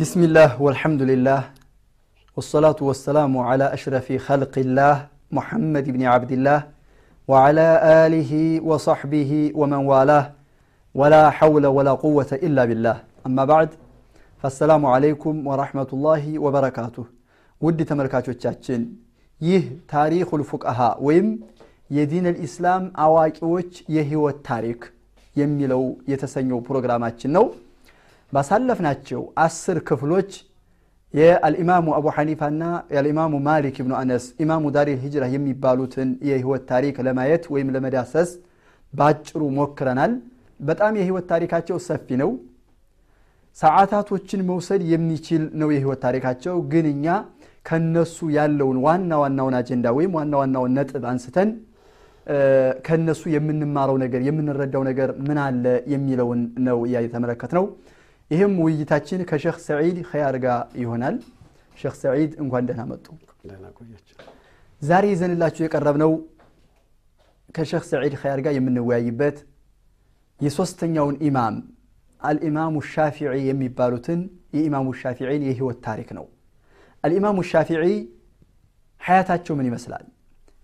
بسم الله والحمد لله والصلاة والسلام على أشرف خلق الله محمد بن عبد الله وعلى آله وصحبه ومن والاه ولا حول ولا قوة إلا بالله أما بعد فالسلام عليكم ورحمة الله وبركاته ود ተመልካቾቻችን ይህ ታሪኩል ፉቅሃ ወይም የዲን ልኢስላም አዋቂዎች የህይወት ታሪክ የሚለው የተሰኘው ፕሮግራማችን ነው ባሳለፍናቸው አስር ክፍሎች የአልኢማሙ አቡ ሐኒፋና የአልኢማሙ ማሊክ ብኑ አነስ ኢማሙ ዳሪል ሂጅራ የሚባሉትን የህይወት ታሪክ ለማየት ወይም ለመዳሰስ በአጭሩ ሞክረናል። በጣም የህይወት ታሪካቸው ሰፊ ነው። ሰዓታቶችን መውሰድ የሚችል ነው የህይወት ታሪካቸው። ግን እኛ ከነሱ ያለውን ዋና ዋናውን አጀንዳ ወይም ዋና ዋናውን ነጥብ አንስተን ከነሱ የምንማረው ነገር የምንረዳው ነገር ምን አለ የሚለውን ነው የተመለከት ነው ይህም ውይይታችን ከሼክ ሰዒድ ኸያር ጋር ይሆናል። ሼክ ሰዒድ እንኳን ደህና መጡ። ዛሬ ይዘንላችሁ የቀረብነው ከሼክ ሰዒድ ኸያር ጋር የምንወያይበት የሶስተኛውን ኢማም አልኢማሙ ሻፊዒ የሚባሉትን የኢማሙ ሻፊዒን የህይወት ታሪክ ነው። አልኢማሙ ሻፊዒ ሀያታቸው ምን ይመስላል?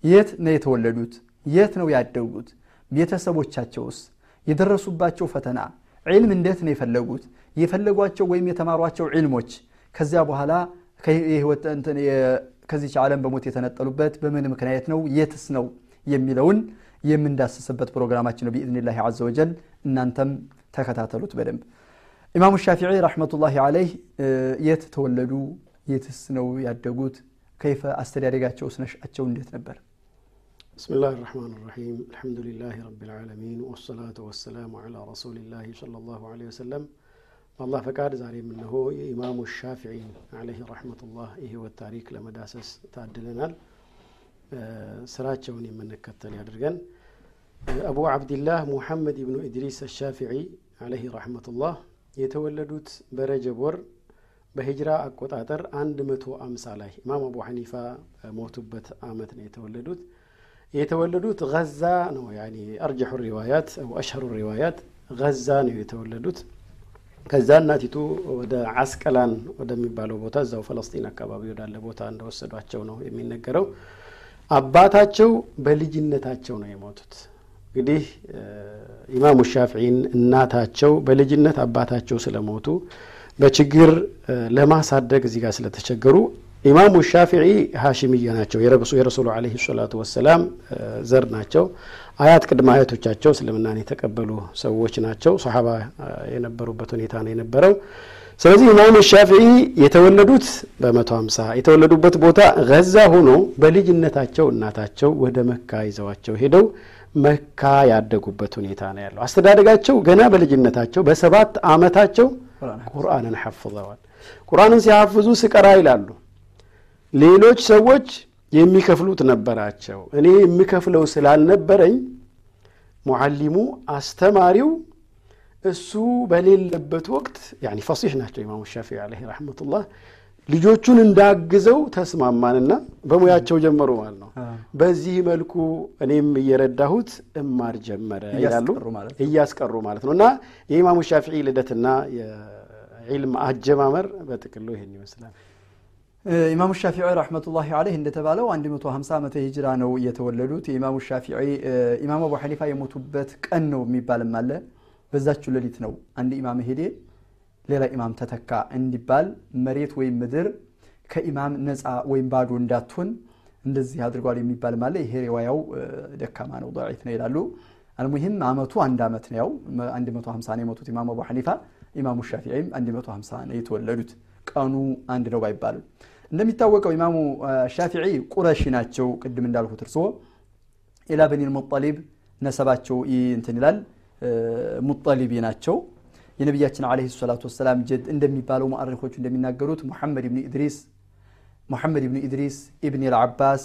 የት ነው የተወለዱት? የት ነው ያደጉት? ቤተሰቦቻቸውስ የደረሱባቸው ፈተና ዒልም እንዴት ነው የፈለጉት የፈለጓቸው ወይም የተማሯቸው ዒልሞች ከዚያ በኋላ ከዚች ዓለም በሞት የተነጠሉበት በምን ምክንያት ነው የትስ ነው የሚለውን የምንዳስስበት ፕሮግራማችን ነው ቢኢዝኒላህ አዘ ወጀል እናንተም ተከታተሉት በደንብ ኢማሙ ሻፊዒ ረሕመቱላሂ አለይህ የት ተወለዱ የትስ ነው ያደጉት ከይፈ አስተዳደጋቸው ስነሻቸው እንዴት ነበር بسم الله الرحمن الرحيم الحمد لله رب العالمين والصلاة والسلام على رسول الله صلى الله عليه وسلم الله فقاد زاري منه إمام الشافعي عليه رحمة الله إيه والتاريخ لما داسس تعدلنا سراتشون من كتل يدرجن أبو عبد الله محمد بن إدريس الشافعي عليه رحمة الله يتولدوت برجب ور በሂጅራ አቆጣጠር አንድ መቶ አምሳ ላይ ኢማም አቡ ሐኒፋ ሞቱበት አመት ነው የተወለዱት የተወለዱት ገዛ ነው ያኒ አርጀሑ ሪዋያት አሽሀሩ ሪዋያት ገዛ ነው የተወለዱት ከዛ እናቲቱ ወደ አስቀላን ወደሚባለው ቦታ እዛው ፈለስጢን አካባቢ ወዳለ ቦታ እንደወሰዷቸው ነው የሚነገረው። አባታቸው በልጅነታቸው ነው የሞቱት። እንግዲህ ኢማሙ ሻፍዒን እናታቸው በልጅነት አባታቸው ስለሞቱ በችግር ለማሳደግ እዚህ ጋር ስለተቸገሩ ኢማሙ ሻፊዒ ሀሽምያ ናቸው። የረሱሉ አለ ሰላቱ ወሰላም ዘር ናቸው አያት ቅድመ አያቶቻቸው እስልምናን የተቀበሉ ሰዎች ናቸው። ሰሓባ የነበሩበት ሁኔታ ነው የነበረው። ስለዚህ ኢማሙ ሻፊዒ የተወለዱት በመቶ ሀምሳ የተወለዱበት ቦታ ገዛ ሆኖ በልጅነታቸው እናታቸው ወደ መካ ይዘዋቸው ሄደው መካ ያደጉበት ሁኔታ ነው ያለው። አስተዳደጋቸው ገና በልጅነታቸው በሰባት አመታቸው ቁርአንን ሐፍዘዋል። ቁርአንን ሲያፍዙ ስቀራ ይላሉ። ሌሎች ሰዎች የሚከፍሉት ነበራቸው። እኔ የሚከፍለው ስላልነበረኝ ሙዓሊሙ አስተማሪው እሱ በሌለበት ወቅት ያኒ ፈሲሕ ናቸው ኢማሙ ሻፊዒ አለህ ረሕመቱላህ ልጆቹን እንዳግዘው ተስማማንና በሙያቸው ጀመሩ ማለት ነው። በዚህ መልኩ እኔም እየረዳሁት እማር ጀመረ ይላሉ። እያስቀሩ ማለት ነው። እና የኢማሙ ሻፊዒ ልደትና የዒልም አጀማመር በጥቅሉ ይህን ይመስላል ኢማሙ ሻፊዒ ረሕመቱላሂ አለይህ እንደተባለው 150 ዓመተ ሂጅራ ነው የተወለዱት። የኢማሙ ሻፊዒ ኢማሙ አቡ ሐኒፋ የሞቱበት ቀን ነው የሚባልም አለ። በዛችው ሌሊት ነው አንድ ኢማም ሄዴ ሌላ ኢማም ተተካ እንዲባል መሬት ወይም ምድር ከኢማም ነፃ ወይም ባዶ እንዳትሆን እንደዚህ አድርጓል የሚባልም አለ። ይሄ ሪዋያው ደካማ ነው፣ ضዒፍ ነው ይላሉ። አልሙሂም አመቱ አንድ ዓመት ነው። ያው 150 ነው የሞቱት ኢማሙ አቡ ሐኒፋ፣ ኢማሙ ሻፊዒም 150 ነው የተወለዱት። ቀኑ አንድ ነው ባይባልም እንደሚታወቀው ኢማሙ ሻፊዒ ቁረሺ ናቸው ቅድም እንዳልኩት እርስዎ ኢላ በኒል ሙጠሊብ ነሰባቸው እንትን ይላል ሙጠሊቢ ናቸው የነቢያችን አለህ ሰላቱ ወሰላም ጀድ እንደሚባለው ሙአሪኮቹ እንደሚናገሩት ሙሐመድ ብን ኢድሪስ ሙሐመድ ብን ኢድሪስ ኢብኒ ልዓባስ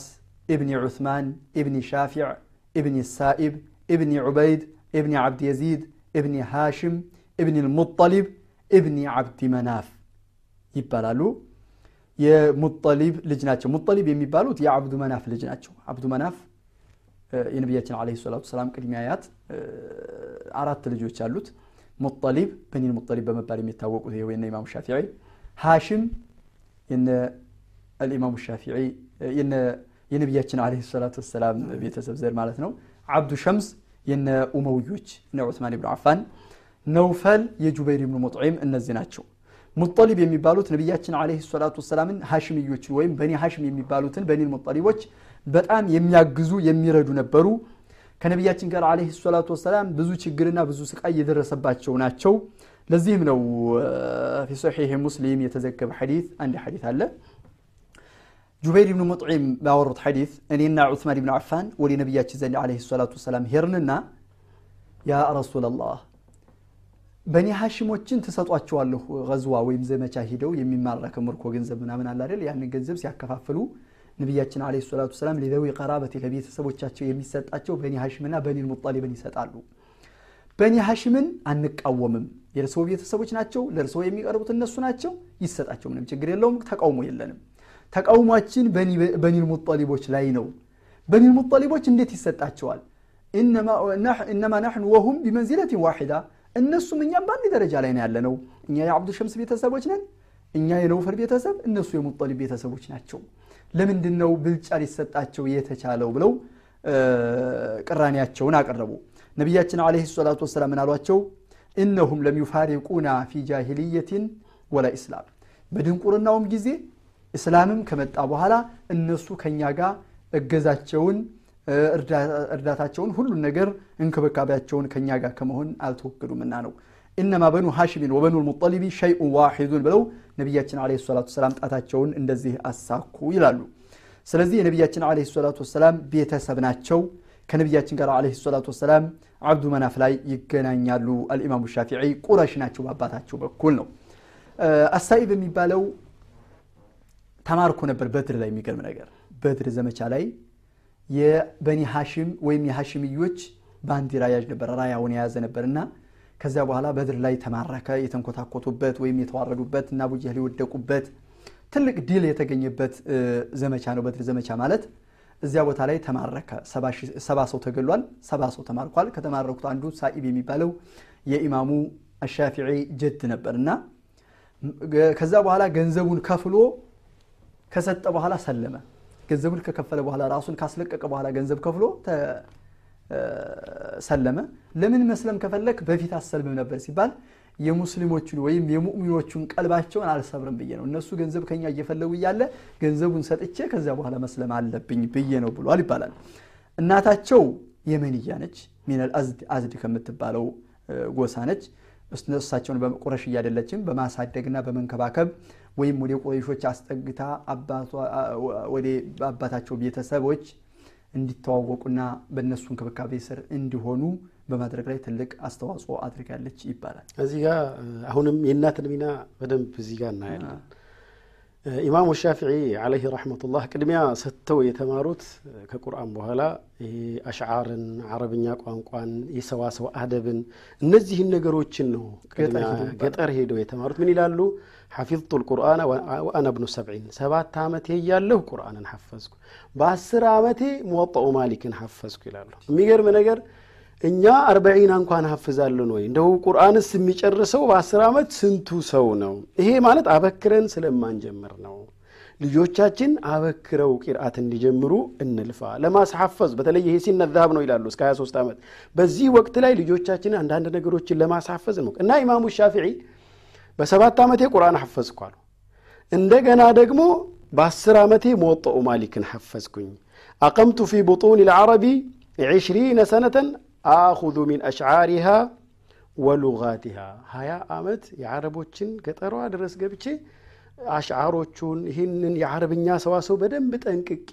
ኢብኒ ዑስማን ኢብኒ ሻፊዕ ኢብኒ ሳኢብ ኢብኒ ዑበይድ ኢብኒ ዓብድ የዚድ ኢብኒ ሃሽም ኢብኒ ልሙጠሊብ ኢብኒ ዓብዲ መናፍ ይባላሉ የሙጠሊብ ልጅ ናቸው ሙጠሊብ የሚባሉት የአብዱ መናፍ ልጅ ናቸው አብዱ መናፍ የነቢያችን አለህ ሰላቱ ሰላም ቅድሚያ አያት አራት ልጆች አሉት ሙጠሊብ በኒል ሙጠሊብ በመባል የሚታወቁት ይሄ ወይና ኢማሙ ሻፊዒ ሃሽም የነ አልኢማሙ ሻፊዒ የነቢያችን ዓለይሂ ሰላቱ ወሰላም ቤተሰብ ዘር ማለት ነው። ዓብዱ ሸምስ የነ ኡመውዮች እነ ዑስማን ብኑ አፋን፣ ነውፈል የጁበይር ብኑ ሙጥዒም እነዚህ ናቸው። ሙጠሊብ የሚባሉት ነቢያችን ዓለይሂ ሰላቱ ወሰላምን ሃሽምዮችን ወይም በኒ ሃሽም የሚባሉትን በኒል ሙጠሊቦች በጣም የሚያግዙ የሚረዱ ነበሩ። ከነቢያችን ጋር ዓለይሂ ሰላቱ ወሰላም ብዙ ችግርና ብዙ ስቃይ የደረሰባቸው ናቸው። ለዚህም ነው ፊ ሰሒሕ ሙስሊም የተዘገበ ሐዲት አንድ ሐዲት አለ ጁበይር ብኑ ሙጥዒም ባወሩት ሐዲት እኔና ዑስማን ብኑ አፋን ወደ ነቢያችን ዘንድ ዓለይሂ ሰላቱ ወሰላም ሄርንና ያ ረሱላላህ በኒ ሐሽሞችን ትሰጧቸዋለሁ ገዝዋ ወይም ዘመቻ ሂደው የሚማረክ ምርኮ ገንዘብ ምናምን አለ አይደል? ገንዘብ ሲያከፋፍሉ ነቢያችን ዓለይሂ ሰላቱ ወሰላም ሊዘዊ ቀራበት ለቤተሰቦቻቸው የሚሰጣቸው በኒ ሐሽምና በኒል ሙጠሊብን ይሰጣሉ። በኒ ሐሽምን አንቃወምም፣ የእርስዎ ቤተሰቦች ናቸው፣ ለእርስዎ የሚቀርቡት እነሱ ናቸው፣ ይሰጣቸው፣ ምንም ችግር የለውም፣ ተቃውሞ የለንም። ተቃውሟችን በኒል ሙጠሊቦች ላይ ነው። በኒል ሙጠሊቦች እንዴት ይሰጣቸዋል? እነማ ናሕኑ ወሁም ቢመንዚለትን ዋሒዳ እነሱም እኛም በአንድ ደረጃ ላይ ነው ያለነው። እኛ የዓብዱ ሸምስ ቤተሰቦች ነን፣ እኛ የነውፈል ቤተሰብ፣ እነሱ የሙጠሊብ ቤተሰቦች ናቸው። ለምንድን ነው ብልጫ ሊሰጣቸው የተቻለው ብለው ቅራኔያቸውን አቀረቡ። ነቢያችን ዓለይሂ ሰላቱ ወሰላም ምን አሏቸው? እነሁም ለም ዩፋሪቁና ፊ ጃሂልየትን ወላ ኢስላም በድንቁርናውም ጊዜ እስላምም ከመጣ በኋላ እነሱ ከኛ ጋር እገዛቸውን እርዳታቸውን ሁሉን ነገር እንክብካቤያቸውን ከኛ ጋር ከመሆን አልተወገዱምና ነው። ኢነማ በኑ ሃሽሚን ወበኑ ልሙጠሊቢ ሸይኡን ዋሒዱን ብለው ነቢያችን ዓለይሂ ሰላቱ ወሰላም ጣታቸውን እንደዚህ አሳኩ ይላሉ። ስለዚህ የነቢያችን ዓለይሂ ሰላቱ ወሰላም ቤተሰብ ናቸው። ከነቢያችን ጋር ዓለይሂ ሰላቱ ወሰላም አብዱ መናፍ ላይ ይገናኛሉ። አልኢማሙ ሻፊዒ ቁረሽ ናቸው በአባታቸው በኩል ነው። አሳኢብ የሚባለው ተማርኮ ነበር በድር ላይ። የሚገርም ነገር በድር ዘመቻ ላይ የበኒ ሃሽም ወይም የሃሽምዮች ባንዲራ ያዥ ነበር፣ ራያውን የያዘ ነበር እና ከዚያ በኋላ በድር ላይ ተማረከ። የተንኮታኮቱበት ወይም የተዋረዱበት እና አቡጀህል የወደቁበት ትልቅ ድል የተገኘበት ዘመቻ ነው በድር ዘመቻ ማለት። እዚያ ቦታ ላይ ተማረከ። ሰባ ሰው ተገሏል፣ ሰባ ሰው ተማርኳል። ከተማረኩት አንዱ ሳኢብ የሚባለው የኢማሙ አሻፊዒ ጀድ ነበር እና ከዛ በኋላ ገንዘቡን ከፍሎ ከሰጠ በኋላ ሰለመ። ገንዘቡን ከከፈለ በኋላ ራሱን ካስለቀቀ በኋላ ገንዘብ ከፍሎ ሰለመ። ለምን መስለም ከፈለክ በፊት አሰልምም ነበር ሲባል የሙስሊሞቹን ወይም የሙእሚኖቹን ቀልባቸውን አልሰብርም ብዬ ነው። እነሱ ገንዘብ ከኛ እየፈለጉ እያለ ገንዘቡን ሰጥቼ ከዚያ በኋላ መስለም አለብኝ ብዬ ነው ብሏል ይባላል። እናታቸው የመንያ ነች። ሚነል አዝድ ከምትባለው ጎሳ ነች። እሳቸውን ቁረሽ እያደለችም በማሳደግና በመንከባከብ ወይም ወደ ቁረይሾች አስጠግታ ወደ አባታቸው ቤተሰቦች እንዲተዋወቁና በእነሱ እንክብካቤ ስር እንዲሆኑ በማድረግ ላይ ትልቅ አስተዋጽኦ አድርጋለች ይባላል። እዚህ ጋ አሁንም የእናትን ሚና በደንብ እዚህ ጋር እናያለን። ኢማሙ ሻፊዒ ዓለይህ ረሕመቱላህ ቅድሚያ ሰጥተው የተማሩት ከቁርአን በኋላ ይሄ አሽዓርን፣ አረብኛ ቋንቋን፣ የሰዋሰው አደብን እነዚህን ነገሮችን ነው ገጠር ሄደው የተማሩት። ምን ይላሉ? ሐፊዝቱ ልቁርአን ወአነ ብኑ ሰብዒን ሰባት ዓመቴ እያለሁ ቁርአንን ሐፈዝኩ፣ በአስር ዓመቴ ሙወጠኡ ማሊክን ሐፈዝኩ ይላሉ። የሚገርም ነገር እኛ አርበዒና እንኳን ሐፍዛለን ወይ እንደው ቁርአንስ የሚጨርሰው በአስር ዓመት ስንቱ ሰው ነው? ይሄ ማለት አበክረን ስለማንጀምር ነው። ልጆቻችን አበክረው ቂርአት እንዲጀምሩ እንልፋ። ለማስሐፈዝ በተለይ ይሄ ሲነ ዛሃብ ነው ይላሉ እስከ 23 ዓመት። በዚህ ወቅት ላይ ልጆቻችንን አንዳንድ ነገሮችን ለማስሐፈዝ ነው እና ኢማሙ ሻፊዒ በሰባት ዓመቴ ቁርአን ሐፈዝኩ አሉ። እንደገና ደግሞ በአስር ዓመቴ መወጠኡ ማሊክን ሐፈዝኩኝ። አቀምቱ ፊ ቡጡን ልዓረቢ ዒሽሪነ ሰነተን አኹዙ ሚን አሽዓሪሃ ወሉጋቲሃ ሀያ ዓመት የዓረቦችን ገጠሯ ድረስ ገብቼ አሽዓሮቹን ይህንን የዓረብኛ ሰዋሰው በደንብ ጠንቅቄ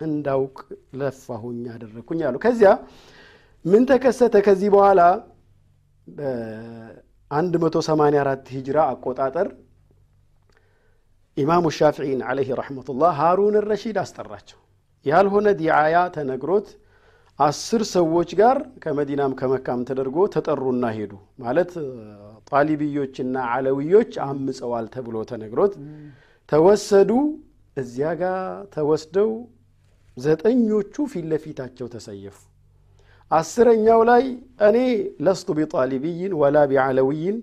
እንዳውቅ ለፋሁኝ አደረግኩኝ አሉ። ከዚያ ምን ተከሰተ? ከዚህ በኋላ በ184 ሂጅራ አቆጣጠር ኢማሙ ሻፊዒን ዓለይህ ረሕመቱላህ ሃሩን ረሺድ አስጠራቸው። ያልሆነ ዲዓያ ተነግሮት አስር ሰዎች ጋር ከመዲናም ከመካም ተደርጎ ተጠሩና ሄዱ። ማለት ጣሊብዮችና ዓለውዮች አምፀዋል ተብሎ ተነግሮት ተወሰዱ። እዚያ ጋር ተወስደው ዘጠኞቹ ፊት ለፊታቸው ተሰየፉ። አስረኛው ላይ እኔ ለስቱ ቢጣሊብይን ወላ ቢዓለዊይን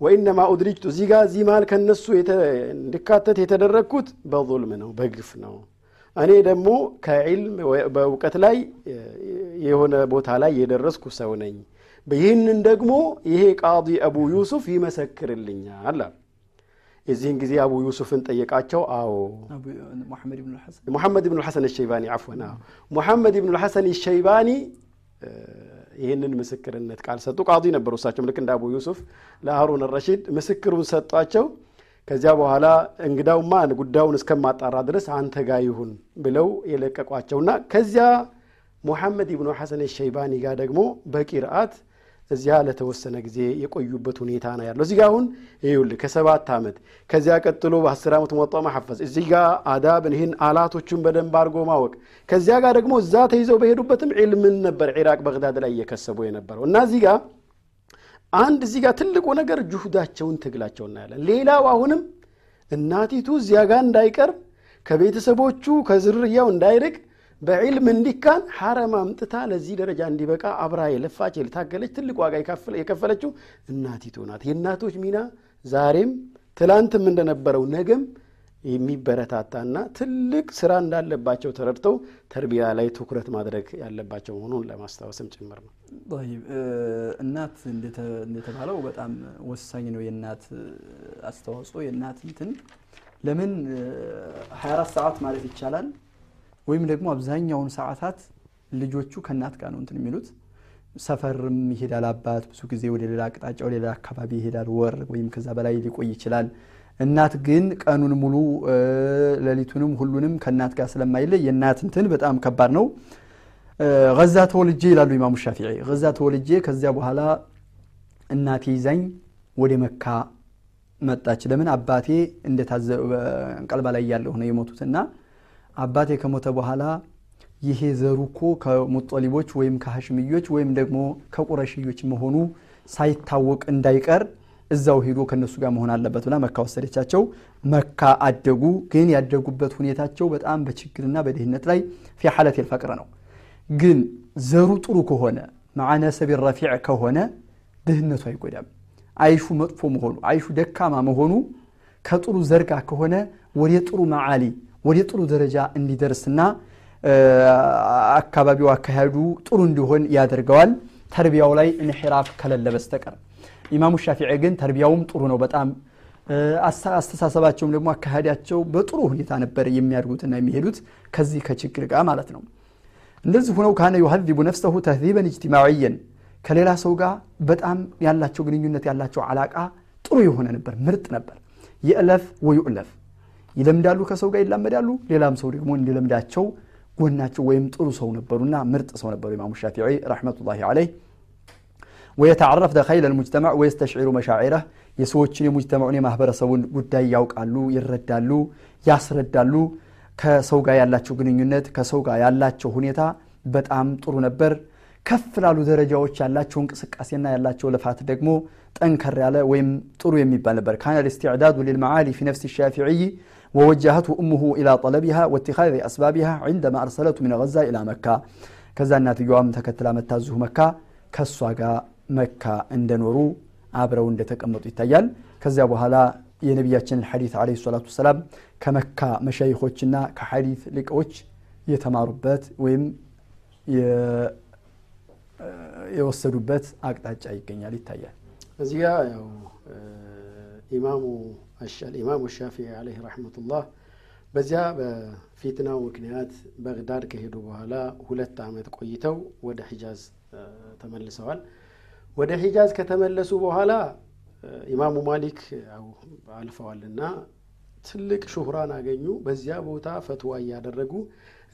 ወኢነማ ኡድሪጅቱ እዚህ ጋር እዚህ መሃል ከነሱ እንዲካተት የተደረግኩት በظልም ነው በግፍ ነው እኔ ደግሞ ከዕልም በእውቀት ላይ የሆነ ቦታ ላይ የደረስኩ ሰው ነኝ። ይህንን ደግሞ ይሄ ቃዲ አቡ ዩሱፍ ይመሰክርልኛል የዚህን ጊዜ አቡ ዩሱፍን ጠየቃቸው። አዎ። ሙሐመድ ብን ልሐሰን ሸይባኒ አፍወን። ሙሐመድ ብን ልሐሰን ሸይባኒ ይህንን ምስክርነት ቃል ሰጡ። ቃዲ ነበሩ እሳቸውም ልክ እንደ አቡ ዩሱፍ ለሃሩን ረሺድ ምስክሩን ሰጧቸው ከዚያ በኋላ እንግዳውማ ጉዳዩን እስከማጣራ ድረስ አንተ ጋ ይሁን ብለው የለቀቋቸውና ከዚያ ሙሐመድ ብኑ ሐሰን ሸይባኒ ጋር ደግሞ በቂርአት እዚያ ለተወሰነ ጊዜ የቆዩበት ሁኔታ ነው ያለው። እዚህ አሁን ይኸውልህ ከሰባት ዓመት ከዚያ ቀጥሎ በአስር ዓመት ወጣ ማሐፈዝ እዚህ ጋ አዳብን ይህን አላቶቹን በደንብ አድርጎ ማወቅ ከዚያ ጋር ደግሞ እዛ ተይዘው በሄዱበትም ዒልምን ነበር ኢራቅ በግዳድ ላይ እየከሰቡ የነበረው እና እዚህ ጋር አንድ እዚህ ጋር ትልቁ ነገር ጁሁዳቸውን ትግላቸው እናያለን። ሌላው አሁንም እናቲቱ እዚያ ጋር እንዳይቀርብ ከቤተሰቦቹ ከዝርያው እንዳይርቅ በዕልም እንዲካን ሐረም አምጥታ ለዚህ ደረጃ እንዲበቃ አብራ የለፋች የታገለች ትልቅ ዋጋ የከፈለችው እናቲቱ ናት። የእናቶች ሚና ዛሬም ትላንትም እንደነበረው ነገም የሚበረታታና ትልቅ ስራ እንዳለባቸው ተረድተው ተርቢያ ላይ ትኩረት ማድረግ ያለባቸው መሆኑን ለማስታወስም ጭምር ነው። እናት እንደተባለው በጣም ወሳኝ ነው የእናት አስተዋጽኦ። የእናት እንትን ለምን 24 ሰዓት ማለት ይቻላል? ወይም ደግሞ አብዛኛውን ሰዓታት ልጆቹ ከእናት ጋር ነው እንትን የሚሉት። ሰፈርም ይሄዳል አባት ብዙ ጊዜ ወደ ሌላ አቅጣጫ ወደ ሌላ አካባቢ ይሄዳል። ወር ወይም ከዛ በላይ ሊቆይ ይችላል እናት ግን ቀኑን ሙሉ ሌሊቱንም ሁሉንም ከእናት ጋር ስለማይለይ የእናት እንትን በጣም ከባድ ነው። ገዛ ተወልጄ ይላሉ ኢማሙ ሻፊዒ። ገዛ ተወልጄ ከዚያ በኋላ እናቴ ይዛኝ ወደ መካ መጣች። ለምን? አባቴ እንደታዘ ቀልባ ላይ ያለሁ ነው የሞቱትና አባቴ ከሞተ በኋላ ይሄ ዘሩ እኮ ከሙጠሊቦች ወይም ከሐሽምዮች ወይም ደግሞ ከቁረሽዮች መሆኑ ሳይታወቅ እንዳይቀር እዛው ሄዶ ከነሱ ጋር መሆን አለበት ብላ መካ ወሰደቻቸው። መካ አደጉ ግን ያደጉበት ሁኔታቸው በጣም በችግርና በድህነት ላይ ፊ ሐለት ልፈቅር ነው። ግን ዘሩ ጥሩ ከሆነ ማዕነሰብ ረፊዕ ከሆነ ድህነቱ አይጎዳም። አይሹ መጥፎ መሆኑ አይሹ ደካማ መሆኑ ከጥሩ ዘርጋ ከሆነ ወደ ጥሩ መዓሊ ወደ ጥሩ ደረጃ እንዲደርስና አካባቢው አካሄዱ ጥሩ እንዲሆን ያደርገዋል። ተርቢያው ላይ እንሒራፍ ከሌለ በስተቀር ኢማሙ ሻፊዒ ግን ተርቢያውም ጥሩ ነው። በጣም አስተሳሰባቸውም ደግሞ አካሄዳቸው በጥሩ ሁኔታ ነበር የሚያድጉትና የሚሄዱት ከዚህ ከችግር ጋር ማለት ነው። እንደዚህ ሆነው ካነ ዩሀዚቡ ነፍሰሁ ተህዚበን እጅትማዕየን ከሌላ ሰው ጋር በጣም ያላቸው ግንኙነት ያላቸው አላቃ ጥሩ የሆነ ነበር ምርጥ ነበር። የእለፍ ወዩእለፍ ይለምዳሉ ከሰው ጋር ይላመዳሉ። ሌላም ሰው ደግሞ እንዲለምዳቸው ጎናቸው ወይም ጥሩ ሰው ነበሩና ምርጥ ሰው ነበሩ ኢማሙ ሻፊዒ ረሕመቱላሂ አለይህ ወየተዓረፍ ደኸይል ልሙጅተማዕ ወየስተሽዒሩ መሻዒረህ የሰዎችን የሙጅተማዑን የማህበረሰቡን ጉዳይ ያውቃሉ ይረዳሉ ያስረዳሉ ከሰው ጋር ያላቸው ግንኙነት ከሰው ጋር ያላቸው ሁኔታ በጣም ጥሩ ነበር ከፍ ላሉ ደረጃዎች ያላቸው እንቅስቃሴና ያላቸው ልፋት ደግሞ ጠንከር ያለ ወይም ጥሩ የሚባል ነበር ካነ ልስትዕዳዱ ልልመዓሊ ፊ ነፍስ ሻፊዕይ ووجهته أمه إلى طلبها واتخاذ أسبابها عندما أرسلته من غزة إلى مكة كذا الناتج تكتلا متازه مكة كالصاقة መካ እንደኖሩ አብረው እንደተቀመጡ ይታያል። ከዚያ በኋላ የነቢያችንን ሐዲት አለ ሰላቱ ሰላም ከመካ መሻይኮችና ከሐዲት ሊቃዎች የተማሩበት ወይም የወሰዱበት አቅጣጫ ይገኛል ይታያል። እዚህ ጋ ያው ኢማሙ ሻፊ አለህ ረሕመቱላህ በዚያ በፊትናው ምክንያት በግዳድ ከሄዱ በኋላ ሁለት ዓመት ቆይተው ወደ ሒጃዝ ተመልሰዋል። ወደ ሒጃዝ ከተመለሱ በኋላ ኢማሙ ማሊክ አልፈዋልና ትልቅ ሹህራን አገኙ። በዚያ ቦታ ፈትዋ እያደረጉ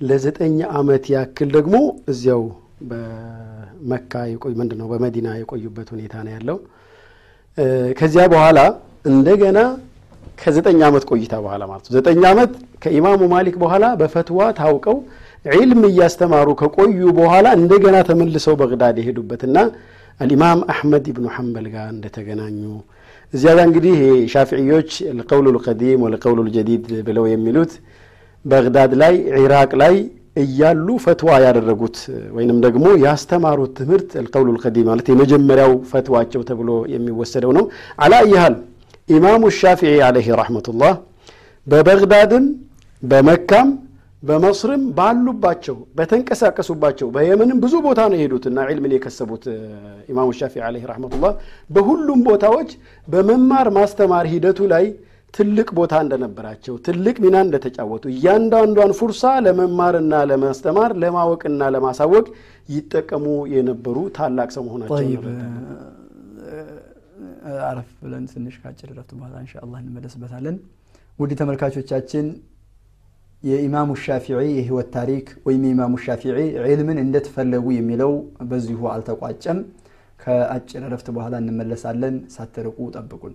ለዘጠኝ ዓመት ያክል ደግሞ እዚያው በመካ ምንድን ነው በመዲና የቆዩበት ሁኔታ ነው ያለው። ከዚያ በኋላ እንደገና ከዘጠኝ ዓመት ቆይታ በኋላ ማለት ነው። ዘጠኝ ዓመት ከኢማሙ ማሊክ በኋላ በፈትዋ ታውቀው ዒልም እያስተማሩ ከቆዩ በኋላ እንደገና ተመልሰው በግዳድ የሄዱበትና አልኢማም አሕመድ ኢብኑ ሐንበል ጋር እንደተገናኙ እዚያ ጋር እንግዲህ ሻፊዕዮች ልቀውሉ ልቀዲም ወልቀውሉ ልጀዲድ ብለው የሚሉት በግዳድ ላይ ዒራቅ ላይ እያሉ ፈትዋ ያደረጉት ወይንም ደግሞ ያስተማሩት ትምህርት አልቀውሉል ቀዲም ማለት የመጀመሪያው ፈትዋቸው ተብሎ የሚወሰደው ነው። አላ ይሃል ኢማሙ ሻፊዒ ዓለይሂ ረሕመቱላህ በበግዳድም በመካም በመስርም ባሉባቸው በተንቀሳቀሱባቸው በየመንም ብዙ ቦታ ነው የሄዱትና ዒልምን የከሰቡት ኢማሙ ሻፊዒ ዓለይሂ ረሕመቱላህ። በሁሉም ቦታዎች በመማር ማስተማር ሂደቱ ላይ ትልቅ ቦታ እንደነበራቸው ትልቅ ሚና እንደተጫወቱ እያንዳንዷን ፉርሳ ለመማርና ለማስተማር ለማወቅና ለማሳወቅ ይጠቀሙ የነበሩ ታላቅ ሰው መሆናቸው አረፍ ብለን ትንሽ ከአጭር ረፍት በኋላ ኢንሻአላህ እንመለስበታለን። ውድ ተመልካቾቻችን የኢማሙ ሻፊዒ የህይወት ታሪክ ወይም የኢማሙ ሻፊዒ ዒልምን እንደተፈለጉ የሚለው በዚሁ አልተቋጨም። ከአጭር ረፍት በኋላ እንመለሳለን። ሳትርቁ ጠብቁን።